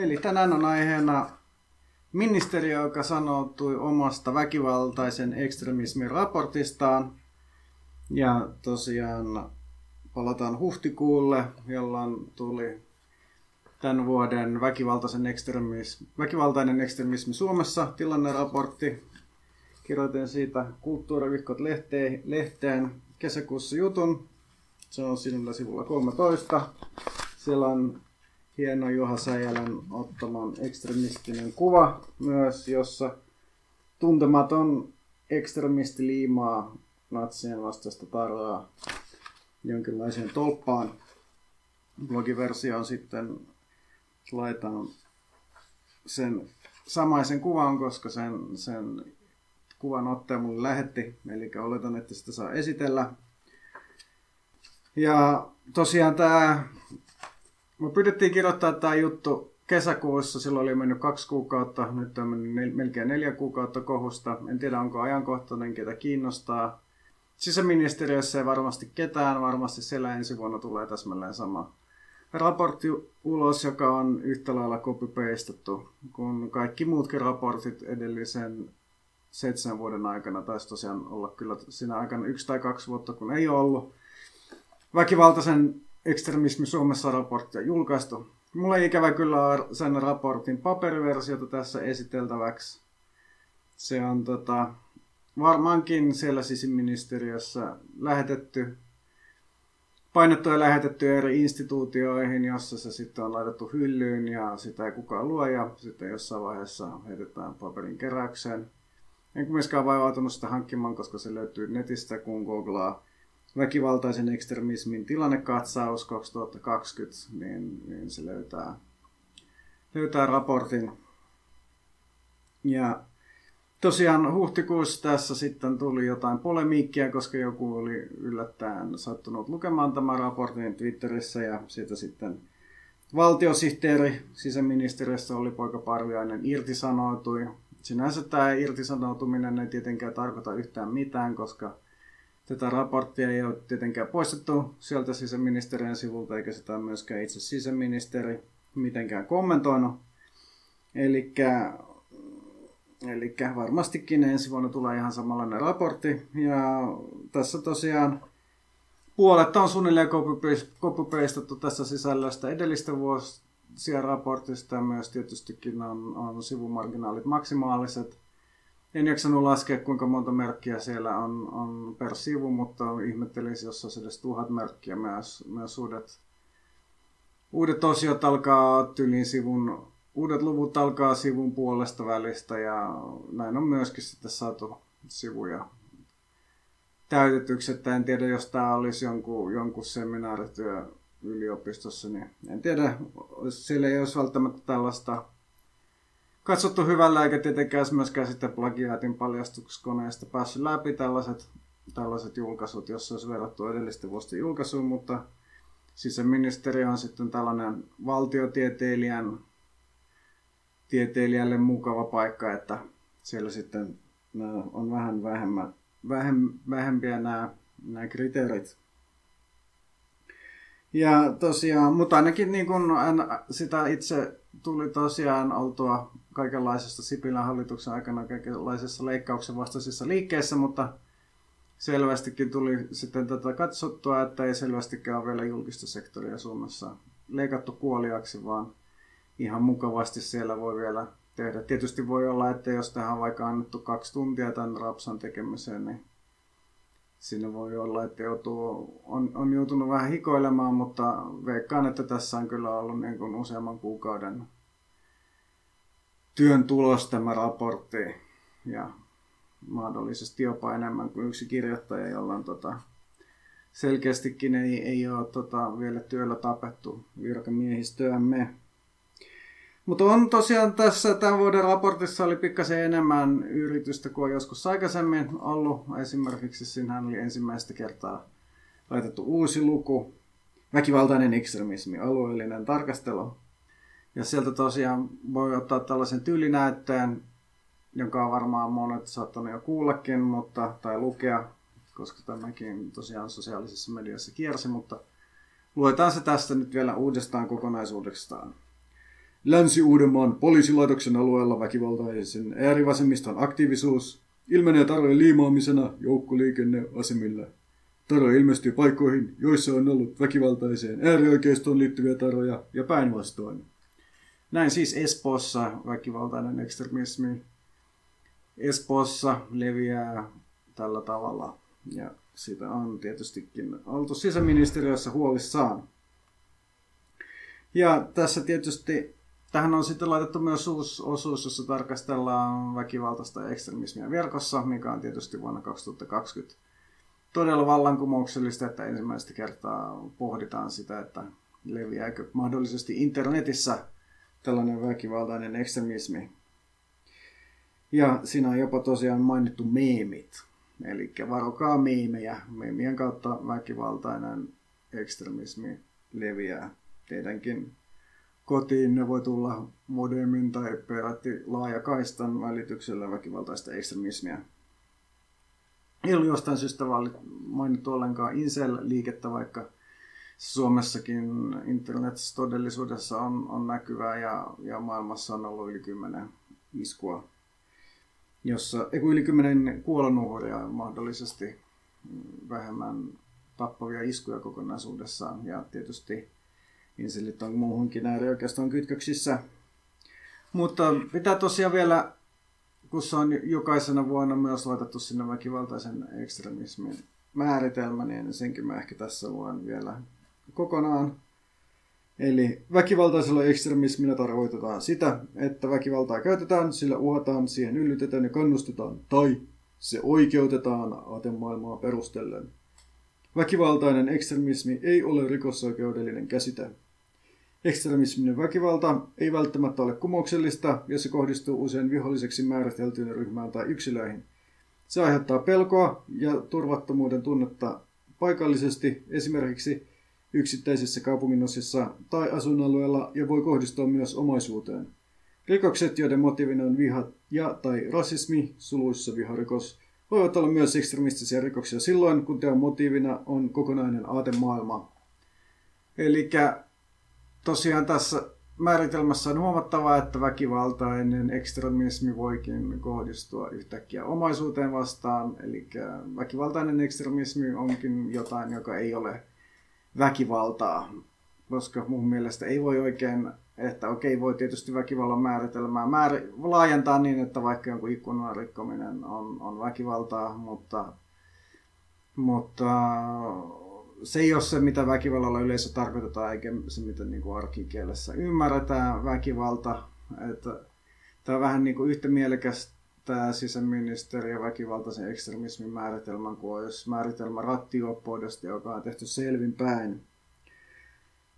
Eli tänään on aiheena ministeriö, joka sanoutui omasta väkivaltaisen ekstremismin raportistaan. Ja tosiaan palataan huhtikuulle, jolloin tuli tämän vuoden väkivaltaisen ekstremismi, väkivaltainen ekstremismi Suomessa tilanneraportti. Kirjoitin siitä Kulttuurivikkot lehteen, lehteen kesäkuussa jutun. Se on sinulla sivulla 13. Siellä on hieno Juha Säijälän ottaman ekstremistinen kuva myös, jossa tuntematon ekstremisti liimaa natsien vastaista tarraa jonkinlaiseen tolppaan. Blogiversio sitten laitan sen samaisen kuvan, koska sen, sen kuvan ottaja mulle lähetti, eli oletan, että sitä saa esitellä. Ja tosiaan tämä me pyydettiin kirjoittaa tämä juttu kesäkuussa, silloin oli mennyt kaksi kuukautta, nyt on mennyt nel- melkein neljä kuukautta kohusta. En tiedä, onko ajankohtainen, ketä kiinnostaa. Sisäministeriössä ei varmasti ketään, varmasti siellä ensi vuonna tulee täsmälleen sama raportti ulos, joka on yhtä lailla copy-pastattu kuin kaikki muutkin raportit edellisen seitsemän vuoden aikana. Taisi tosiaan olla kyllä siinä aikana yksi tai kaksi vuotta, kun ei ollut väkivaltaisen ekstremismi Suomessa raporttia julkaistu. Mulla ei ikävä kyllä sen raportin paperiversiota tässä esiteltäväksi. Se on tota, varmaankin siellä sisäministeriössä lähetetty, painettu ja lähetetty eri instituutioihin, jossa se sitten on laitettu hyllyyn ja sitä ei kukaan luo ja sitten jossain vaiheessa heitetään paperin keräykseen. En myöskään vaivautunut sitä hankkimaan, koska se löytyy netistä, kun googlaa väkivaltaisen ekstremismin tilannekatsaus 2020, niin, niin se löytää, löytää raportin. Ja tosiaan huhtikuussa tässä sitten tuli jotain polemiikkia, koska joku oli yllättäen sattunut lukemaan tämän raportin Twitterissä ja siitä sitten valtiosihteeri sisäministeriössä oli poika Parviainen irtisanoutui. Sinänsä tämä irtisanoutuminen ei tietenkään tarkoita yhtään mitään, koska Tätä raporttia ei ole tietenkään poistettu sieltä sisäministeriön sivulta, eikä sitä myöskään itse sisäministeri mitenkään kommentoinut. Eli varmastikin ensi vuonna tulee ihan samanlainen raportti. Ja tässä tosiaan puolet on suunnilleen copy tässä sisällöstä edellistä vuosia raportista ja myös tietystikin on, on sivumarginaalit maksimaaliset. En jaksanut laskea, kuinka monta merkkiä siellä on, on per sivu, mutta ihmettelisin, jos olisi edes tuhat merkkiä. Myös, myös uudet, uudet osiot alkaa tylin sivun, uudet luvut alkaa sivun puolesta välistä ja näin on myöskin sitten saatu sivuja täytetyksi. Että en tiedä, jos tämä olisi jonkun, jonkun seminaarityö yliopistossa, niin en tiedä, siellä ei olisi välttämättä tällaista katsottu hyvällä, eikä tietenkään myöskään sitten plagiaatin paljastuskoneesta päässyt läpi tällaiset, tällaiset julkaisut, jos olisi verrattu edellisten vuosien julkaisuun, mutta sisäministeriö on sitten tällainen valtiotieteilijän tieteilijälle mukava paikka, että siellä sitten on vähän vähemmän, vähem, vähempiä nämä, nämä kriteerit. Ja tosiaan, mutta ainakin niin kun sitä itse tuli tosiaan oltua kaikenlaisesta Sipilän hallituksen aikana kaikenlaisessa leikkauksen vastaisissa liikkeissä, mutta selvästikin tuli sitten tätä katsottua, että ei selvästikään ole vielä julkista sektoria Suomessa leikattu kuoliaksi, vaan ihan mukavasti siellä voi vielä tehdä. Tietysti voi olla, että jos tähän on vaikka annettu kaksi tuntia tämän rapsan tekemiseen, niin siinä voi olla, että joutuu, on, on joutunut vähän hikoilemaan, mutta veikkaan, että tässä on kyllä ollut niin kuin useamman kuukauden työn tulos tämä raportti ja mahdollisesti jopa enemmän kuin yksi kirjoittaja, jolla on tota, selkeästikin ei, ei ole tota, vielä työllä tapettu virkamiehistöämme. Mutta on tosiaan tässä tämän vuoden raportissa oli pikkasen enemmän yritystä kuin on joskus aikaisemmin ollut. Esimerkiksi siinä oli ensimmäistä kertaa laitettu uusi luku, väkivaltainen ekstremismi, alueellinen tarkastelu. Ja sieltä tosiaan voi ottaa tällaisen tyylinäytteen, jonka on varmaan monet saattanut jo kuullakin, mutta, tai lukea, koska tämäkin tosiaan sosiaalisessa mediassa kiersi, mutta luetaan se tästä nyt vielä uudestaan kokonaisuudestaan. Länsi-Uudenmaan poliisilaitoksen alueella väkivaltaisen äärivasemmiston aktiivisuus ilmenee tarojen liimaamisena joukkoliikenneasemilla. Taro ilmestyy paikkoihin, joissa on ollut väkivaltaiseen äärioikeistoon liittyviä taroja ja päinvastoin. Näin siis Espoossa väkivaltainen ekstremismi. Espoossa leviää tällä tavalla ja sitä on tietystikin oltu sisäministeriössä huolissaan. Ja tässä tietysti Tähän on sitten laitettu myös uusi osuus, jossa tarkastellaan väkivaltaista ekstremismia verkossa, mikä on tietysti vuonna 2020 todella vallankumouksellista, että ensimmäistä kertaa pohditaan sitä, että leviääkö mahdollisesti internetissä tällainen väkivaltainen ekstremismi. Ja siinä on jopa tosiaan mainittu meemit. Eli varokaa meemejä. Meemien kautta väkivaltainen ekstremismi leviää teidänkin kotiin. Ne voi tulla modemin tai peräti laajakaistan välityksellä väkivaltaista ekstremismiä. Ei ollut jostain syystä mainittu ollenkaan Incel-liikettä, vaikka Suomessakin internet todellisuudessa on, on näkyvää ja, ja maailmassa on ollut yli kymmenen iskua, jossa yli kymmenen kuolonuhria mahdollisesti vähemmän tappavia iskuja kokonaisuudessaan ja tietysti inselit on muuhunkin äärioikeiston kytköksissä. Mutta pitää tosiaan vielä, kun se on jokaisena vuonna myös laitettu sinne väkivaltaisen ekstremismin määritelmä, niin senkin mä ehkä tässä luen vielä kokonaan. Eli väkivaltaisella ekstremismillä tarkoitetaan sitä, että väkivaltaa käytetään, sillä uhataan, siihen yllytetään ja kannustetaan, tai se oikeutetaan aatemaailmaa perustellen. Väkivaltainen ekstremismi ei ole rikosoikeudellinen käsite. Ekstremisminen väkivalta ei välttämättä ole kumouksellista, jos se kohdistuu usein viholliseksi määriteltyyn ryhmään tai yksilöihin. Se aiheuttaa pelkoa ja turvattomuuden tunnetta paikallisesti, esimerkiksi yksittäisissä kaupunginosissa tai asuinalueella ja voi kohdistua myös omaisuuteen. Rikokset, joiden motiivina on viha ja tai rasismi, suluissa viharikos, voivat olla myös ekstremistisiä rikoksia silloin, kun teon motiivina on kokonainen aatemaailma. Eli tosiaan tässä määritelmässä on huomattavaa, että väkivaltainen ekstremismi voikin kohdistua yhtäkkiä omaisuuteen vastaan. Eli väkivaltainen ekstremismi onkin jotain, joka ei ole väkivaltaa, koska mun mielestä ei voi oikein, että okei, voi tietysti väkivallan määritelmää määr, laajentaa niin, että vaikka jonkun ikkunan rikkominen on, on väkivaltaa, mutta, mutta se ei ole se, mitä väkivallalla yleensä tarkoitetaan, eikä se, mitä niin kuin arkikielessä ymmärretään väkivalta. Että tämä on vähän niin kuin yhtä mielekäs tämä sisäministeriö väkivaltaisen ekstremismin määritelmän kuin jos määritelmä rattijuoppoudesta, joka on tehty selvin päin.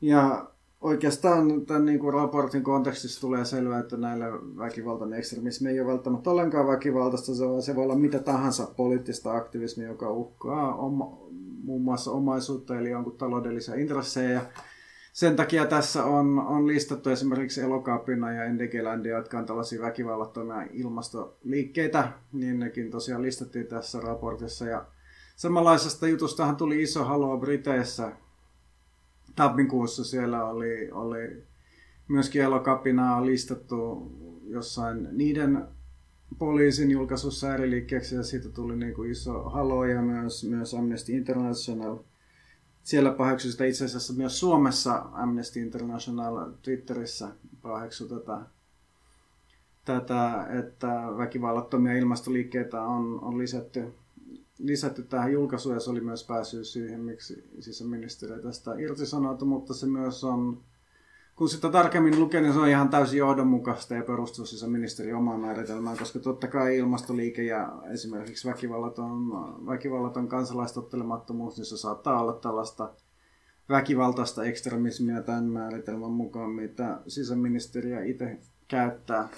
Ja oikeastaan tämän niin kuin raportin kontekstissa tulee selvää, että näillä väkivaltainen ekstremismi ei ole välttämättä ollenkaan väkivaltaista, se, se voi olla mitä tahansa poliittista aktivismia, joka uhkaa oma, muun muassa omaisuutta eli jonkun taloudellisia intressejä. Sen takia tässä on, on listattu esimerkiksi Elokapina ja Endegelandia, jotka on tällaisia väkivallattomia ilmastoliikkeitä, niin nekin tosiaan listattiin tässä raportissa. Ja samanlaisesta jutustahan tuli iso halua Briteissä. Tammikuussa siellä oli, oli myöskin Elokapinaa listattu jossain niiden poliisin julkaisussa ääriliikkeeksi ja siitä tuli niin kuin iso halo ja myös, myös Amnesty International. Siellä paheksui sitä itse asiassa myös Suomessa Amnesty International Twitterissä paheksui tätä, tätä, että väkivallattomia ilmastoliikkeitä on, on lisätty, lisätty tähän julkaisuun ja se oli myös pääsy siihen, miksi sisäministeriö tästä irtisanoutui, mutta se myös on kun sitä tarkemmin lukee, niin se on ihan täysin johdonmukaista ja perustuu siis ministeri omaan määritelmään, koska totta kai ilmastoliike ja esimerkiksi väkivallaton, väkivallaton kansalaistottelemattomuus, niin se saattaa olla tällaista väkivaltaista ekstremismiä tämän määritelmän mukaan, mitä sisäministeriö itse käyttää.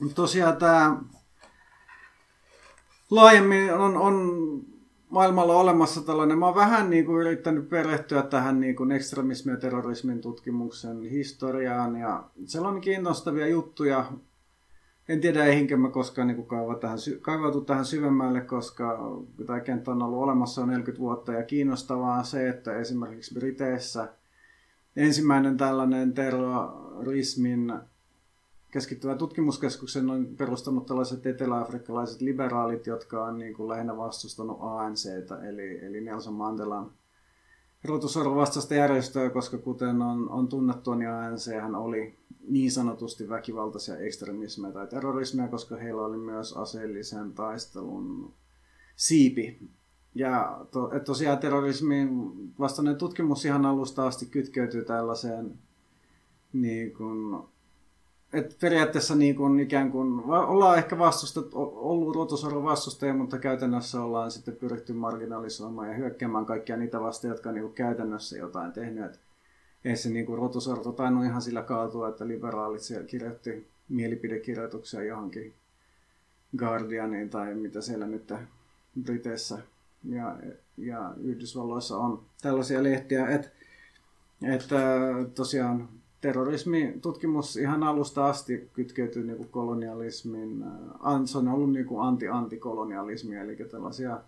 Mutta tosiaan tämä laajemmin on, on maailmalla olemassa tällainen. Mä oon vähän niin kuin yrittänyt perehtyä tähän niin kuin ekstremismin ja terrorismin tutkimuksen historiaan. Ja siellä on kiinnostavia juttuja. En tiedä, eihinkö mä koskaan niin kuin tähän, kaivautu tähän syvemmälle, koska tämä kenttä on ollut olemassa jo 40 vuotta. Ja kiinnostavaa on se, että esimerkiksi Briteissä ensimmäinen tällainen terrorismin keskittyvä tutkimuskeskuksen on perustanut tällaiset eteläafrikkalaiset liberaalit, jotka on niin kuin lähinnä vastustanut ANCtä, eli, eli Nelson Mandelan rotusorron vastaista järjestöä, koska kuten on, on tunnettu, niin ANC oli niin sanotusti väkivaltaisia ekstremismeja tai terrorismia, koska heillä oli myös aseellisen taistelun siipi. Ja to, et tosiaan terrorismin vastainen tutkimus ihan alusta asti kytkeytyy tällaiseen niin kuin, että periaatteessa niin kuin ikään kuin, ollaan ehkä vastusta, ollut rotusorron vastustajia, mutta käytännössä ollaan sitten pyritty marginalisoimaan ja hyökkäämään kaikkia niitä vastaan, jotka on niin käytännössä jotain tehnyt. Et ei se niin kuin rotusorto tainnut ihan sillä kaatua, että liberaalit siellä kirjoitti mielipidekirjoituksia johonkin Guardianiin tai mitä siellä nyt Briteissä ja, ja Yhdysvalloissa on tällaisia lehtiä, että että tosiaan terrorismitutkimus ihan alusta asti kytkeytyy niin kuin kolonialismin, äh, se on ollut niin kuin anti-antikolonialismia, eli tällaisia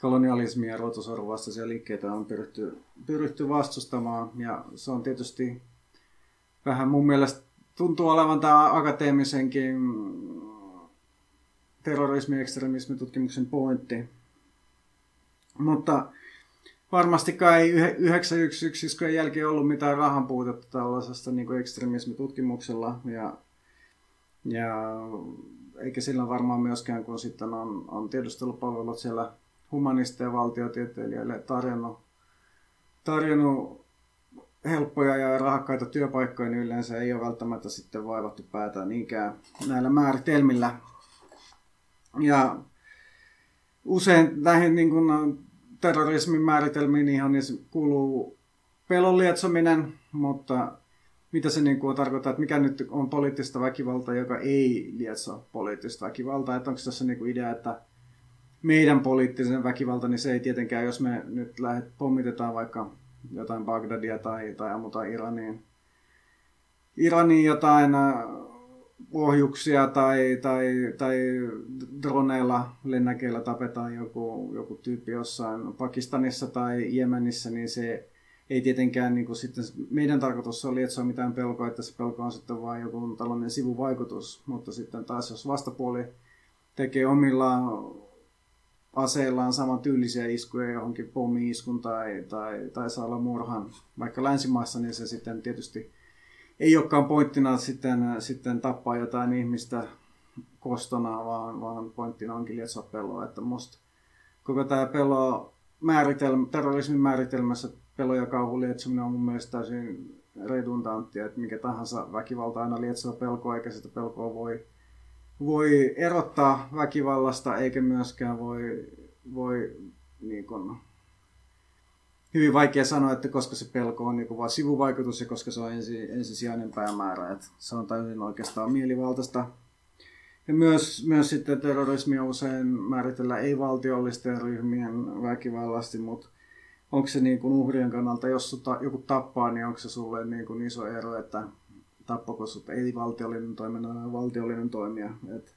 kolonialismia ja rotusorvastaisia liikkeitä on pyritty, pyritty vastustamaan, ja se on tietysti vähän mun mielestä tuntuu olevan tämä akateemisenkin terrorismi- ja ekstremismitutkimuksen pointti. Mutta varmastikaan ei 911 jälkeen ollut mitään rahan puutetta tällaisesta niin ekstremismitutkimuksella. Ja, ja eikä sillä varmaan myöskään, kun sitten on, on tiedustelupalvelut siellä humanisteja ja valtiotieteilijöille tarjonnut, tarjonnut helppoja ja rahakkaita työpaikkoja, niin yleensä ei ole välttämättä sitten vaivattu päätä niinkään näillä määritelmillä. Ja usein näihin niin kuin, terrorismin määritelmiin ihan niin kuuluu pelon lietsominen, mutta mitä se niin kuin tarkoittaa, että mikä nyt on poliittista väkivaltaa, joka ei lietso poliittista väkivaltaa, että onko tässä niin kuin idea, että meidän poliittisen väkivalta, niin se ei tietenkään, jos me nyt lähdet pommitetaan vaikka jotain Bagdadia tai, tai ammutaan Iraniin, Iraniin jotain äh, ohjuksia tai, tai, tai droneilla, lennäkeillä tapetaan joku, joku tyyppi jossain Pakistanissa tai Jemenissä, niin se ei tietenkään niin kuin sitten, meidän tarkoitus oli, että se on mitään pelkoa, että se pelko on sitten vain joku tällainen sivuvaikutus, mutta sitten taas jos vastapuoli tekee omilla aseillaan saman tyylisiä iskuja johonkin pommi-iskun tai, tai, tai saa olla murhan, vaikka länsimaissa, niin se sitten tietysti ei olekaan pointtina sitten, sitten tappaa jotain ihmistä kostona, vaan, vaan pointtina onkin lietsoa peloa. Että musta koko tämä pelo määritelmä, terrorismin määritelmässä pelo ja kauhu lietsominen on mun mielestä täysin redundanttia, että mikä tahansa väkivalta aina lietsoo pelkoa, eikä sitä pelkoa voi, voi erottaa väkivallasta, eikä myöskään voi, voi niin kun, hyvin vaikea sanoa, että koska se pelko on niin vain sivuvaikutus ja koska se on ensi, ensisijainen päämäärä. Että se on täysin oikeastaan mielivaltaista. Ja myös, myös sitten terrorismia usein määritellään ei-valtiollisten ryhmien väkivallasti, mutta onko se niin kuin uhrien kannalta, jos joku tappaa, niin onko se sulle niin kuin iso ero, että tappako sut ei-valtiollinen toimija vai valtiollinen toimija? Et,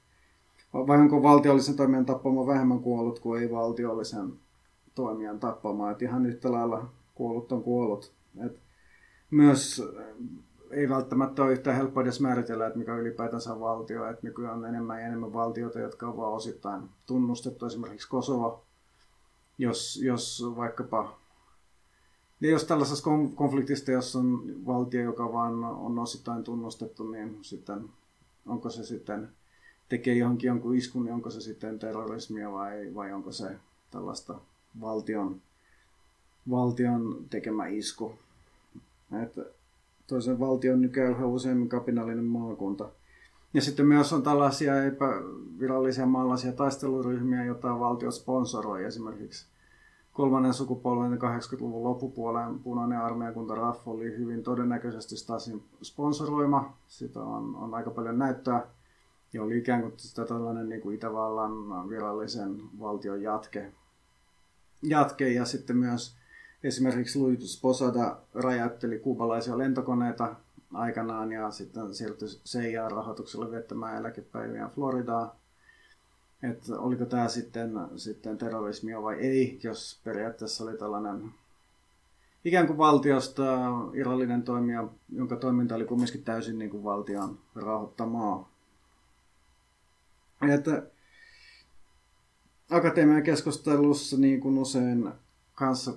vai onko valtiollisen toimijan tappama vähemmän kuollut kuin ei-valtiollisen toimijan tappamaan. Et ihan yhtä lailla kuollut on kuollut. Et myös eh, ei välttämättä ole yhtä helppo edes määritellä, että mikä ylipäätänsä on valtio. Et nykyään on enemmän ja enemmän valtioita, jotka on vaan osittain tunnustettu. Esimerkiksi Kosovo, jos, jos vaikkapa ja jos tällaisessa konfliktista, jos on valtio, joka vaan on osittain tunnustettu, niin sitten onko se sitten tekee johonkin jonkun iskun, niin onko se sitten terrorismia vai, vai onko se tällaista valtion, valtion tekemä isku. Että toisen valtion nykyään yhä useammin kapinallinen maakunta. Ja sitten myös on tällaisia epävirallisia maalaisia taisteluryhmiä, joita valtio sponsoroi. Esimerkiksi kolmannen sukupolven 80-luvun loppupuolen punainen armeijakunta RAF oli hyvin todennäköisesti Stasin sponsoroima. Sitä on, on aika paljon näyttöä. Ja oli ikään kuin sitä tällainen niin kuin Itävallan virallisen valtion jatke jatke ja sitten myös esimerkiksi Louis Posada räjäytteli kuubalaisia lentokoneita aikanaan ja sitten siirtyi CIA-rahoituksella viettämään eläkepäiviä Floridaa. Että oliko tämä sitten, sitten terrorismia vai ei, jos periaatteessa oli tällainen ikään kuin valtiosta irrallinen toimija, jonka toiminta oli kumminkin täysin niin kuin valtion rahoittamaa. Että akatemian keskustelussa niin kuin usein kanssa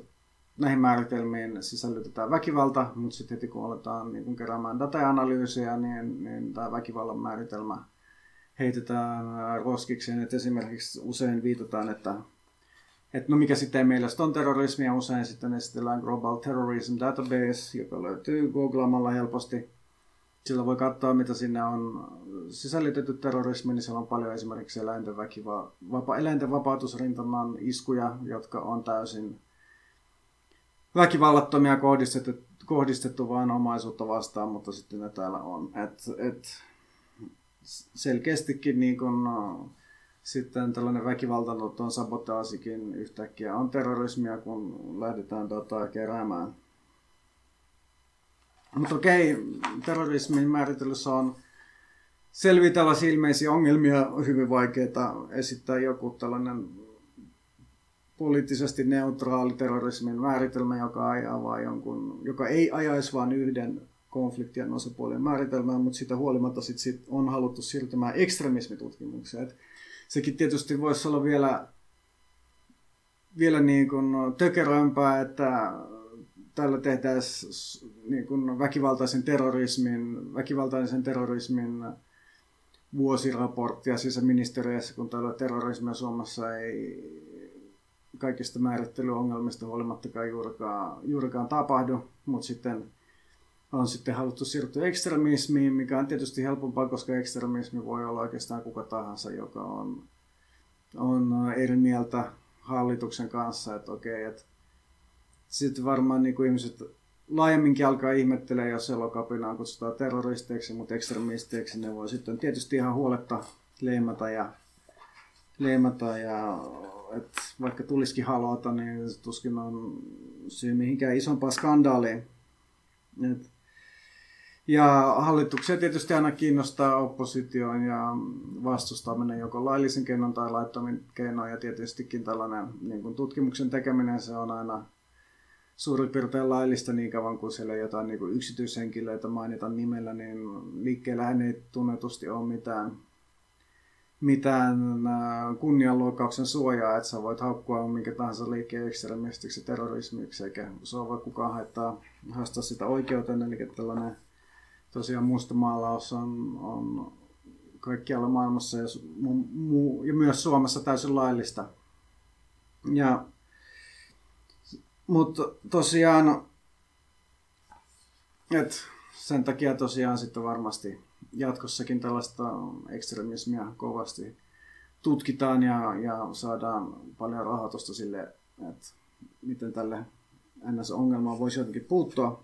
näihin määritelmiin sisällytetään väkivalta, mutta sitten heti kun aletaan niin kun keräämään data-analyysiä, niin, niin tämä väkivallan määritelmä heitetään roskikseen. Että esimerkiksi usein viitataan, että, että no mikä sitten meillä on terrorismia, usein sitten esitellään Global Terrorism Database, joka löytyy googlaamalla helposti. Sillä voi katsoa, mitä sinne on sisällytetty terrorismi, niin siellä on paljon esimerkiksi eläinten, väkiva- vapa- eläinten vapautusrintaman iskuja, jotka on täysin väkivallattomia kohdistettu, kohdistettu vain omaisuutta vastaan, mutta sitten ne täällä on. Et, et selkeästikin niin kun, no, sitten tällainen väkivaltanoton sabotaasikin yhtäkkiä on terrorismia, kun lähdetään dataa keräämään. Mutta okei, terrorismin määrittelyssä on selvitellä ilmeisiä ongelmia, hyvin vaikeaa esittää joku tällainen poliittisesti neutraali terrorismin määritelmä, joka, ajaa vaan jonkun, joka ei ajaisi vain yhden konfliktien osapuolen määritelmään, mutta sitä huolimatta sit, sit on haluttu siirtymään ekstremismitutkimukseen. Et sekin tietysti voisi olla vielä, vielä niin kuin tökerömpää, että tällä tehtäisiin niin kuin väkivaltaisen terrorismin, väkivaltaisen terrorismin vuosiraporttia sisäministeriössä, kun tällä terrorismia Suomessa ei kaikista määrittelyongelmista huolimattakaan juurikaan, juurikaan tapahdu, mutta sitten on sitten haluttu siirtyä ekstremismiin, mikä on tietysti helpompaa, koska ekstremismi voi olla oikeastaan kuka tahansa, joka on, on eri mieltä hallituksen kanssa, että okei, että sitten varmaan niin kuin ihmiset laajemminkin alkaa ihmettelee, jos elokapinaa kutsutaan terroristeiksi, mutta ekstremisteiksi ne voi sitten tietysti ihan huoletta leimata ja, leimata ja että vaikka tulisikin halota, niin tuskin on syy mihinkään isompaa skandaaliin. Et, ja hallituksia tietysti aina kiinnostaa oppositioon ja vastustaminen joko laillisen keinon tai laittomin keinoin. Ja tietystikin tällainen niin tutkimuksen tekeminen, se on aina suurin piirtein laillista niin kauan kuin siellä jotain niin kuin yksityishenkilöitä mainita nimellä, niin liikkeellähän ei tunnetusti ole mitään mitään äh, kunnianluokkauksen suojaa, että sä voit haukkua minkä tahansa liikkeen ekstremistiksi terrorismiksi, eikä se voi kukaan haittaa, haastaa sitä oikeuteen, eli tällainen tosiaan musta maalaus on, on kaikkialla maailmassa ja, mu, mu, ja myös Suomessa täysin laillista. Ja, mutta tosiaan, että sen takia tosiaan sitten varmasti jatkossakin tällaista ekstremismia kovasti tutkitaan ja, ja saadaan paljon rahoitusta sille, että miten tälle NS-ongelmaan voisi jotenkin puuttua.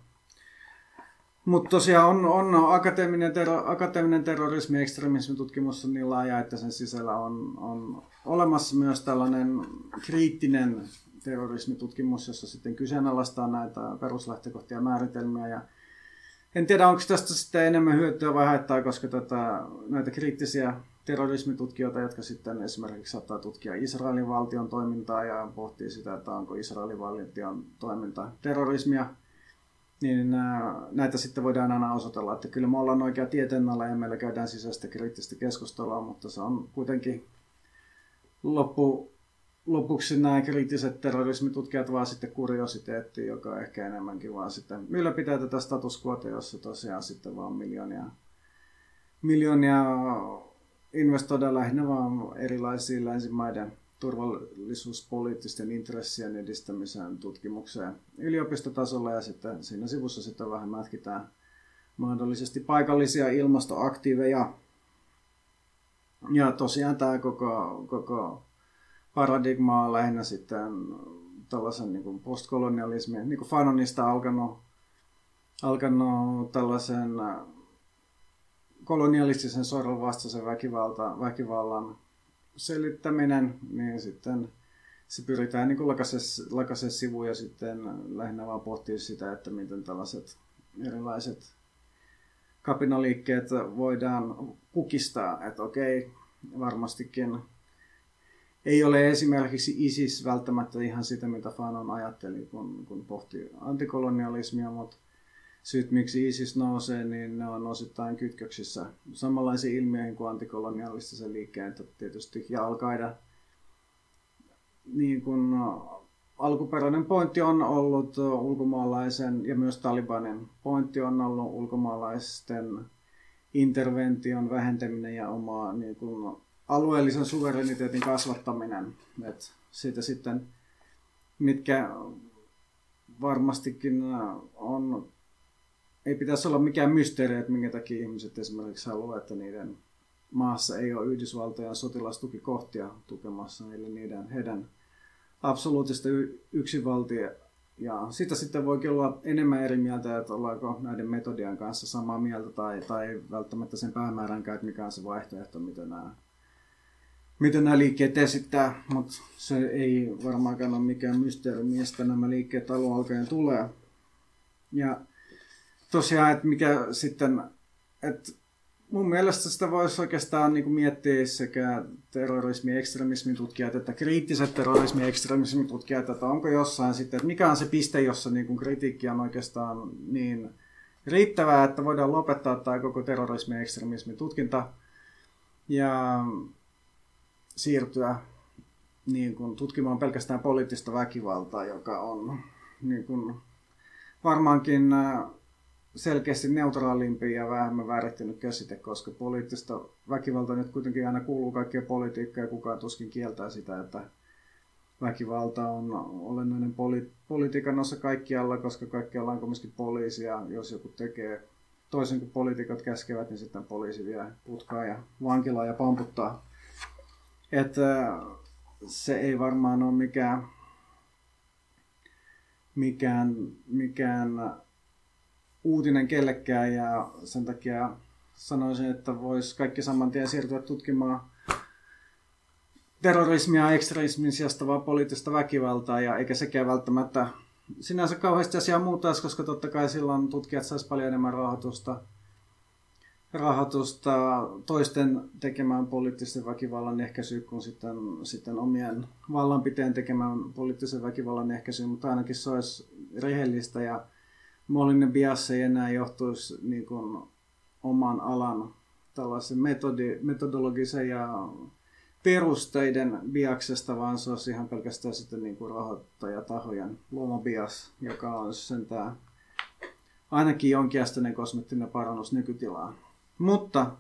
Mutta tosiaan on, on akateeminen, terro, akateeminen terrorismi ja ekstremismitutkimus on niin laaja, että sen sisällä on, on olemassa myös tällainen kriittinen terrorismitutkimus, jossa sitten kyseenalaistaa näitä peruslähtökohtia ja määritelmiä. Ja en tiedä, onko tästä sitten enemmän hyötyä vai haittaa, koska tätä, näitä kriittisiä terrorismitutkijoita, jotka sitten esimerkiksi saattaa tutkia Israelin valtion toimintaa ja pohtii sitä, että onko Israelin valtion toiminta terrorismia, niin näitä sitten voidaan aina osoitella, että kyllä me ollaan oikea tieteenala ja meillä käydään sisäistä kriittistä keskustelua, mutta se on kuitenkin loppu, lopuksi nämä kriittiset terrorismitutkijat vaan sitten kuriositeetti, joka ehkä enemmänkin vaan sitten ylläpitää tätä status quota, jossa tosiaan sitten vaan miljoonia, miljoonia investoidaan lähinnä vaan erilaisiin länsimaiden turvallisuuspoliittisten intressien edistämiseen tutkimukseen yliopistotasolla ja sitten siinä sivussa sitten vähän mätkitään mahdollisesti paikallisia ilmastoaktiiveja. Ja tosiaan tämä koko, koko paradigma on lähinnä sitten tällaisen niin kuin postkolonialismin, niin kuin Fanonista alkanut, alkanut tällaisen äh, kolonialistisen sorron vastaisen väkivalta, väkivallan selittäminen, niin sitten se pyritään niin lakaisen sivuja sitten lähinnä vaan pohtia sitä, että miten tällaiset erilaiset kapinaliikkeet voidaan kukistaa, että okei, varmastikin ei ole esimerkiksi ISIS välttämättä ihan sitä, mitä Fanon ajatteli, kun, kun pohti antikolonialismia, mutta syyt, miksi ISIS nousee, niin ne on osittain kytköksissä samanlaisiin ilmiöihin kuin antikolonialistisen liikkeen tietysti, ja al niin kun, alkuperäinen pointti on ollut ulkomaalaisen ja myös Talibanin pointti on ollut ulkomaalaisten intervention vähentäminen ja oma niin kun, alueellisen suvereniteetin kasvattaminen. Et siitä sitten, mitkä varmastikin on ei pitäisi olla mikään mysteeri, että minkä takia ihmiset esimerkiksi haluaa, että niiden maassa ei ole Yhdysvaltojen sotilastukikohtia tukemassa, eli niiden, heidän absoluuttista yksinvaltia. Ja sitä sitten voi olla enemmän eri mieltä, että ollaanko näiden metodien kanssa samaa mieltä tai, tai välttämättä sen päämäärän että mikä on se vaihtoehto, miten nämä, miten nämä liikkeet esittää, mutta se ei varmaankaan ole mikään mysteeri, mistä nämä liikkeet alun alkaen tulee. Ja tosiaan, että mikä sitten, että mun mielestä sitä voisi oikeastaan niin miettiä sekä terrorismi- ja ekstremismin tutkijat että kriittiset terrorismi- ja ekstremismin tutkijat, että onko jossain sitten, että mikä on se piste, jossa niin kuin kritiikki on oikeastaan niin riittävää, että voidaan lopettaa tämä koko terrorismi- ja ekstremismin tutkinta ja siirtyä niin kuin, tutkimaan pelkästään poliittista väkivaltaa, joka on niin kuin, varmaankin selkeästi neutraalimpi ja vähemmän värittynyt käsite, koska poliittista väkivaltaa nyt kuitenkin aina kuuluu kaikkea politiikkaa ja kukaan tuskin kieltää sitä, että väkivalta on olennainen poli- politiikan osa kaikkialla, koska kaikkialla on kumminkin poliisia. Jos joku tekee toisen kuin poliitikot käskevät, niin sitten poliisi vie putkaa ja vankilaa ja pamputtaa. Että se ei varmaan ole mikään, mikään, mikään uutinen kellekään ja sen takia sanoisin, että voisi kaikki saman tien siirtyä tutkimaan terrorismia ja ekstremismin sijasta vaan poliittista väkivaltaa ja eikä sekään välttämättä sinänsä kauheasti asiaa muutaisi, koska totta kai silloin tutkijat saisi paljon enemmän rahoitusta, rahoitusta toisten tekemään poliittisen väkivallan ehkäisyyn kuin sitten, sitten omien vallanpiteen tekemään poliittisen väkivallan ehkäisyyn, mutta ainakin se olisi rehellistä ja Molinen bias ei enää johtuisi niin kuin oman alan tällaisen metodi, metodologisen ja perusteiden biaksesta, vaan se olisi ihan pelkästään sitten niin kuin rahoittajatahojen luoma bias, joka on sentään ainakin jonkinasteinen kosmettinen parannus nykytilaan. Mutta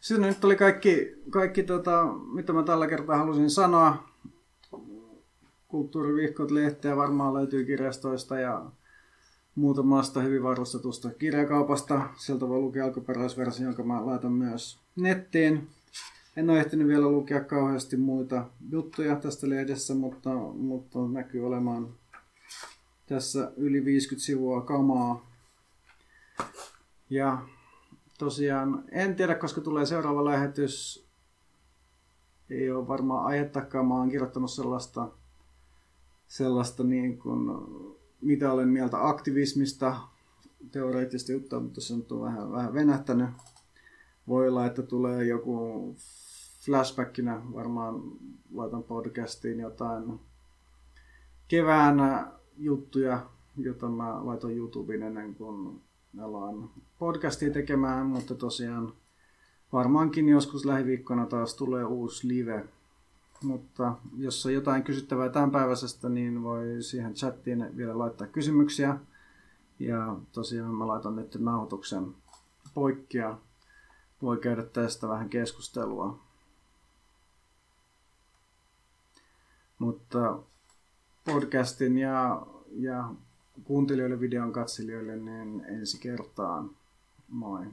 sitten nyt oli kaikki, kaikki tota, mitä mä tällä kertaa halusin sanoa. Kulttuurivihkot lehteä varmaan löytyy kirjastoista ja muutamasta hyvin varustetusta kirjakaupasta. Sieltä voi lukea alkuperäisversio, jonka mä laitan myös nettiin. En ole ehtinyt vielä lukea kauheasti muita juttuja tästä lehdessä, mutta, mutta näkyy olemaan tässä yli 50 sivua kamaa. Ja tosiaan en tiedä, koska tulee seuraava lähetys. Ei ole varmaan aihettakaan. Mä oon kirjoittanut sellaista, sellaista niin kuin mitä olen mieltä aktivismista, teoreettista juttua, mutta se on vähän, vähän venähtänyt. Voi olla, että tulee joku flashbackinä, varmaan laitan podcastiin jotain kevään juttuja, jota mä laitan YouTubeen ennen kuin alan podcastia tekemään, mutta tosiaan varmaankin joskus lähiviikkona taas tulee uusi live mutta jos on jotain kysyttävää tämänpäiväisestä, niin voi siihen chattiin vielä laittaa kysymyksiä. Ja tosiaan mä laitan nyt nauhoituksen poikki ja voi käydä tästä vähän keskustelua. Mutta podcastin ja, ja kuuntelijoille, videon katselijoille, niin ensi kertaan. Moi.